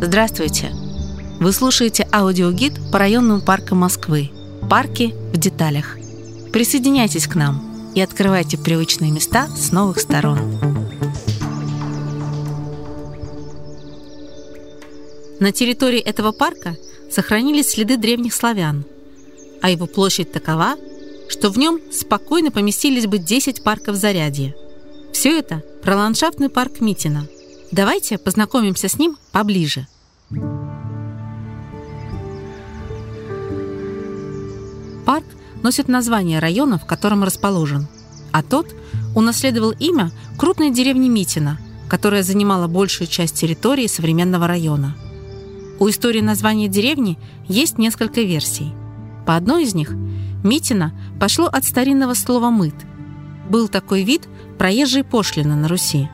Здравствуйте! Вы слушаете аудиогид по районным паркам Москвы. Парки в деталях. Присоединяйтесь к нам и открывайте привычные места с новых сторон. На территории этого парка сохранились следы древних славян, а его площадь такова, что в нем спокойно поместились бы 10 парков зарядья. Все это про ландшафтный парк Митина. Давайте познакомимся с ним поближе. Парк носит название района, в котором расположен, а тот унаследовал имя крупной деревни Митина, которая занимала большую часть территории современного района. У истории названия деревни есть несколько версий. По одной из них Митина пошло от старинного слова «мыт». Был такой вид проезжей пошлины на Руси.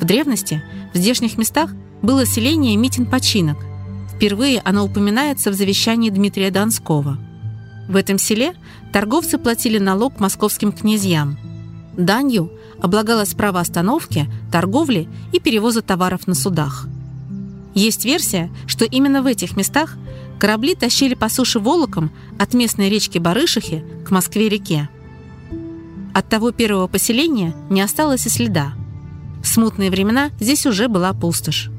В древности в здешних местах было селение Митин-починок. Впервые оно упоминается в завещании Дмитрия Донского. В этом селе торговцы платили налог московским князьям. Данью облагалось право остановки, торговли и перевоза товаров на судах. Есть версия, что именно в этих местах корабли тащили по суше волоком от местной речки Барышихи к Москве-реке. От того первого поселения не осталось и следа. В смутные времена здесь уже была пустошь.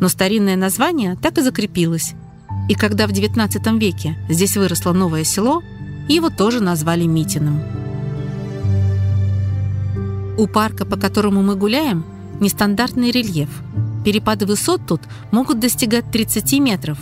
Но старинное название так и закрепилось. И когда в XIX веке здесь выросло новое село, его тоже назвали Митиным. У парка, по которому мы гуляем, нестандартный рельеф. Перепады высот тут могут достигать 30 метров.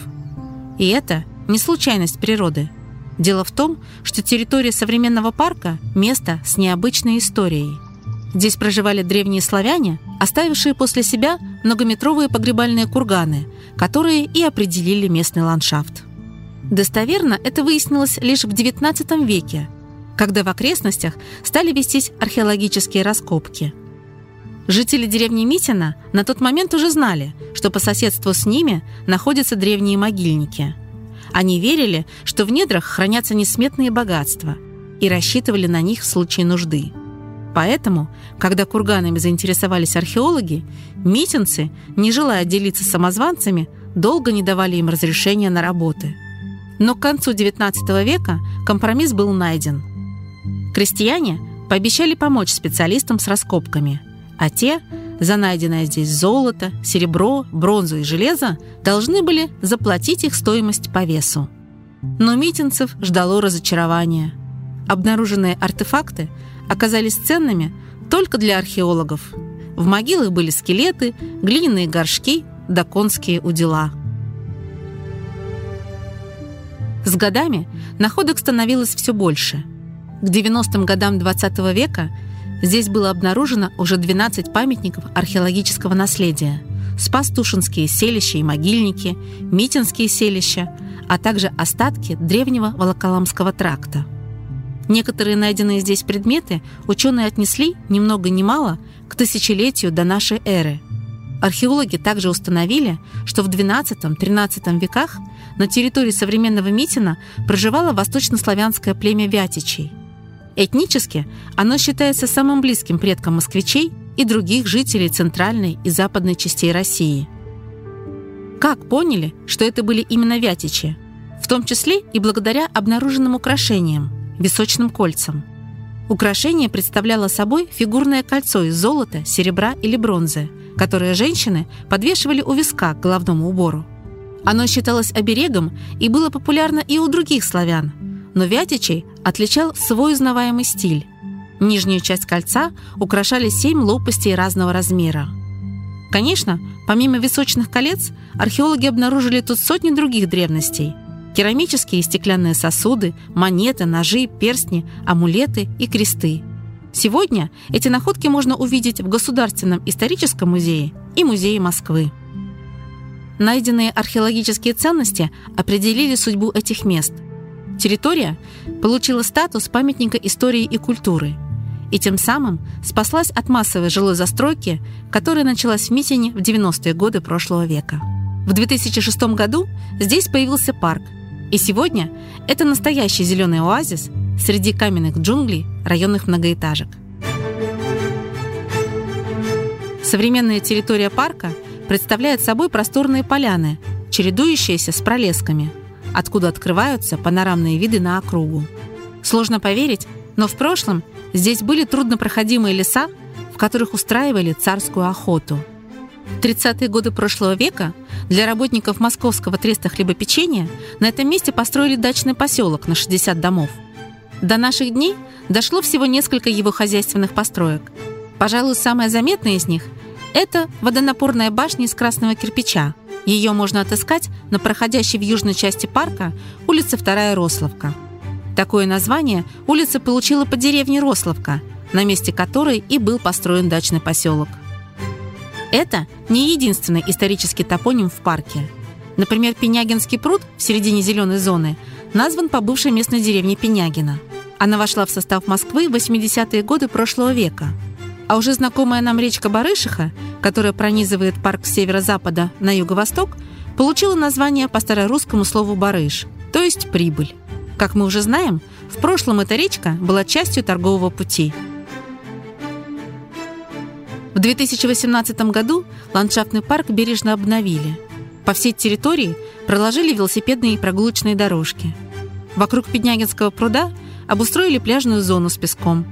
И это не случайность природы. Дело в том, что территория современного парка – место с необычной историей – Здесь проживали древние славяне, оставившие после себя многометровые погребальные курганы, которые и определили местный ландшафт. Достоверно это выяснилось лишь в XIX веке, когда в окрестностях стали вестись археологические раскопки. Жители деревни Митина на тот момент уже знали, что по соседству с ними находятся древние могильники. Они верили, что в недрах хранятся несметные богатства и рассчитывали на них в случае нужды. Поэтому, когда курганами заинтересовались археологи, митинцы, не желая делиться самозванцами, долго не давали им разрешения на работы. Но к концу XIX века компромисс был найден. Крестьяне пообещали помочь специалистам с раскопками, а те за найденное здесь золото, серебро, бронзу и железо должны были заплатить их стоимость по весу. Но митинцев ждало разочарование. Обнаруженные артефакты – оказались ценными только для археологов. В могилах были скелеты, глиняные горшки да конские удила. С годами находок становилось все больше. К 90-м годам 20 -го века здесь было обнаружено уже 12 памятников археологического наследия. Спастушинские селища и могильники, Митинские селища, а также остатки древнего Волоколамского тракта – Некоторые найденные здесь предметы ученые отнесли ни много ни мало к тысячелетию до нашей эры. Археологи также установили, что в XII-XIII веках на территории современного Митина проживало восточнославянское племя Вятичей. Этнически оно считается самым близким предком москвичей и других жителей центральной и западной частей России. Как поняли, что это были именно Вятичи? В том числе и благодаря обнаруженным украшениям – височным кольцам. Украшение представляло собой фигурное кольцо из золота, серебра или бронзы, которое женщины подвешивали у виска к головному убору. Оно считалось оберегом и было популярно и у других славян, но Вятичей отличал свой узнаваемый стиль. Нижнюю часть кольца украшали семь лопастей разного размера. Конечно, помимо височных колец, археологи обнаружили тут сотни других древностей – керамические и стеклянные сосуды, монеты, ножи, перстни, амулеты и кресты. Сегодня эти находки можно увидеть в Государственном историческом музее и Музее Москвы. Найденные археологические ценности определили судьбу этих мест. Территория получила статус памятника истории и культуры и тем самым спаслась от массовой жилой застройки, которая началась в Митине в 90-е годы прошлого века. В 2006 году здесь появился парк – и сегодня это настоящий зеленый оазис среди каменных джунглей районных многоэтажек. Современная территория парка представляет собой просторные поляны, чередующиеся с пролесками, откуда открываются панорамные виды на округу. Сложно поверить, но в прошлом здесь были труднопроходимые леса, в которых устраивали царскую охоту. В 30-е годы прошлого века для работников московского треста хлебопечения на этом месте построили дачный поселок на 60 домов. До наших дней дошло всего несколько его хозяйственных построек. Пожалуй, самая заметная из них – это водонапорная башня из красного кирпича. Ее можно отыскать на проходящей в южной части парка улице 2 Рословка. Такое название улица получила по деревне Рословка, на месте которой и был построен дачный поселок. Это не единственный исторический топоним в парке. Например, Пенягинский пруд в середине зеленой зоны назван по бывшей местной деревне Пенягина. Она вошла в состав Москвы в 80-е годы прошлого века. А уже знакомая нам речка Барышиха, которая пронизывает парк с северо-запада на юго-восток, получила название по старорусскому слову «барыш», то есть «прибыль». Как мы уже знаем, в прошлом эта речка была частью торгового пути – в 2018 году ландшафтный парк бережно обновили. По всей территории проложили велосипедные и прогулочные дорожки. Вокруг Педнягинского пруда обустроили пляжную зону с песком.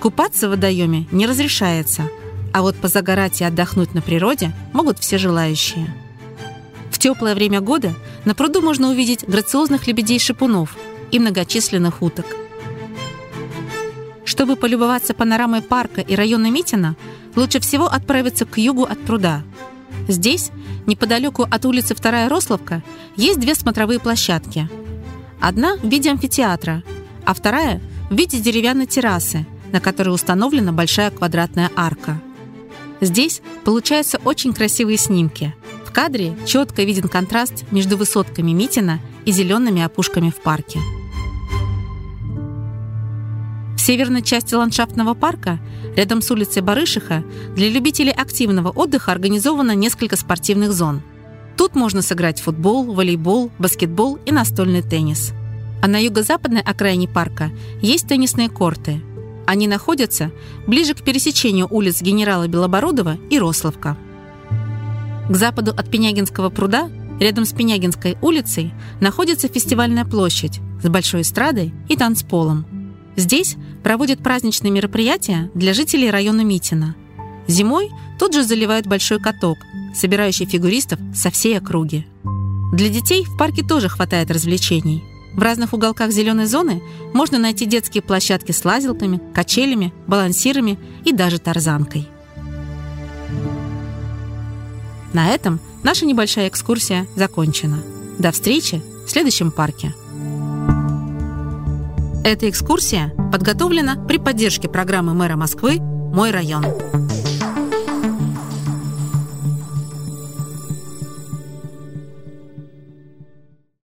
Купаться в водоеме не разрешается, а вот позагорать и отдохнуть на природе могут все желающие. В теплое время года на пруду можно увидеть грациозных лебедей-шипунов и многочисленных уток. Чтобы полюбоваться панорамой парка и района Митина, лучше всего отправиться к югу от пруда. Здесь, неподалеку от улицы Вторая Рословка, есть две смотровые площадки. Одна в виде амфитеатра, а вторая в виде деревянной террасы, на которой установлена большая квадратная арка. Здесь получаются очень красивые снимки. В кадре четко виден контраст между высотками Митина и зелеными опушками в парке. В северной части ландшафтного парка Рядом с улицей Барышиха для любителей активного отдыха организовано несколько спортивных зон. Тут можно сыграть футбол, волейбол, баскетбол и настольный теннис. А на юго-западной окраине парка есть теннисные корты. Они находятся ближе к пересечению улиц генерала Белобородова и Рословка. К западу от Пенягинского пруда, рядом с Пенягинской улицей, находится фестивальная площадь с большой эстрадой и танцполом – Здесь проводят праздничные мероприятия для жителей района Митина. Зимой тут же заливают большой каток, собирающий фигуристов со всей округи. Для детей в парке тоже хватает развлечений. В разных уголках зеленой зоны можно найти детские площадки с лазилками, качелями, балансирами и даже тарзанкой. На этом наша небольшая экскурсия закончена. До встречи в следующем парке. Эта экскурсия подготовлена при поддержке программы мэра Москвы «Мой район».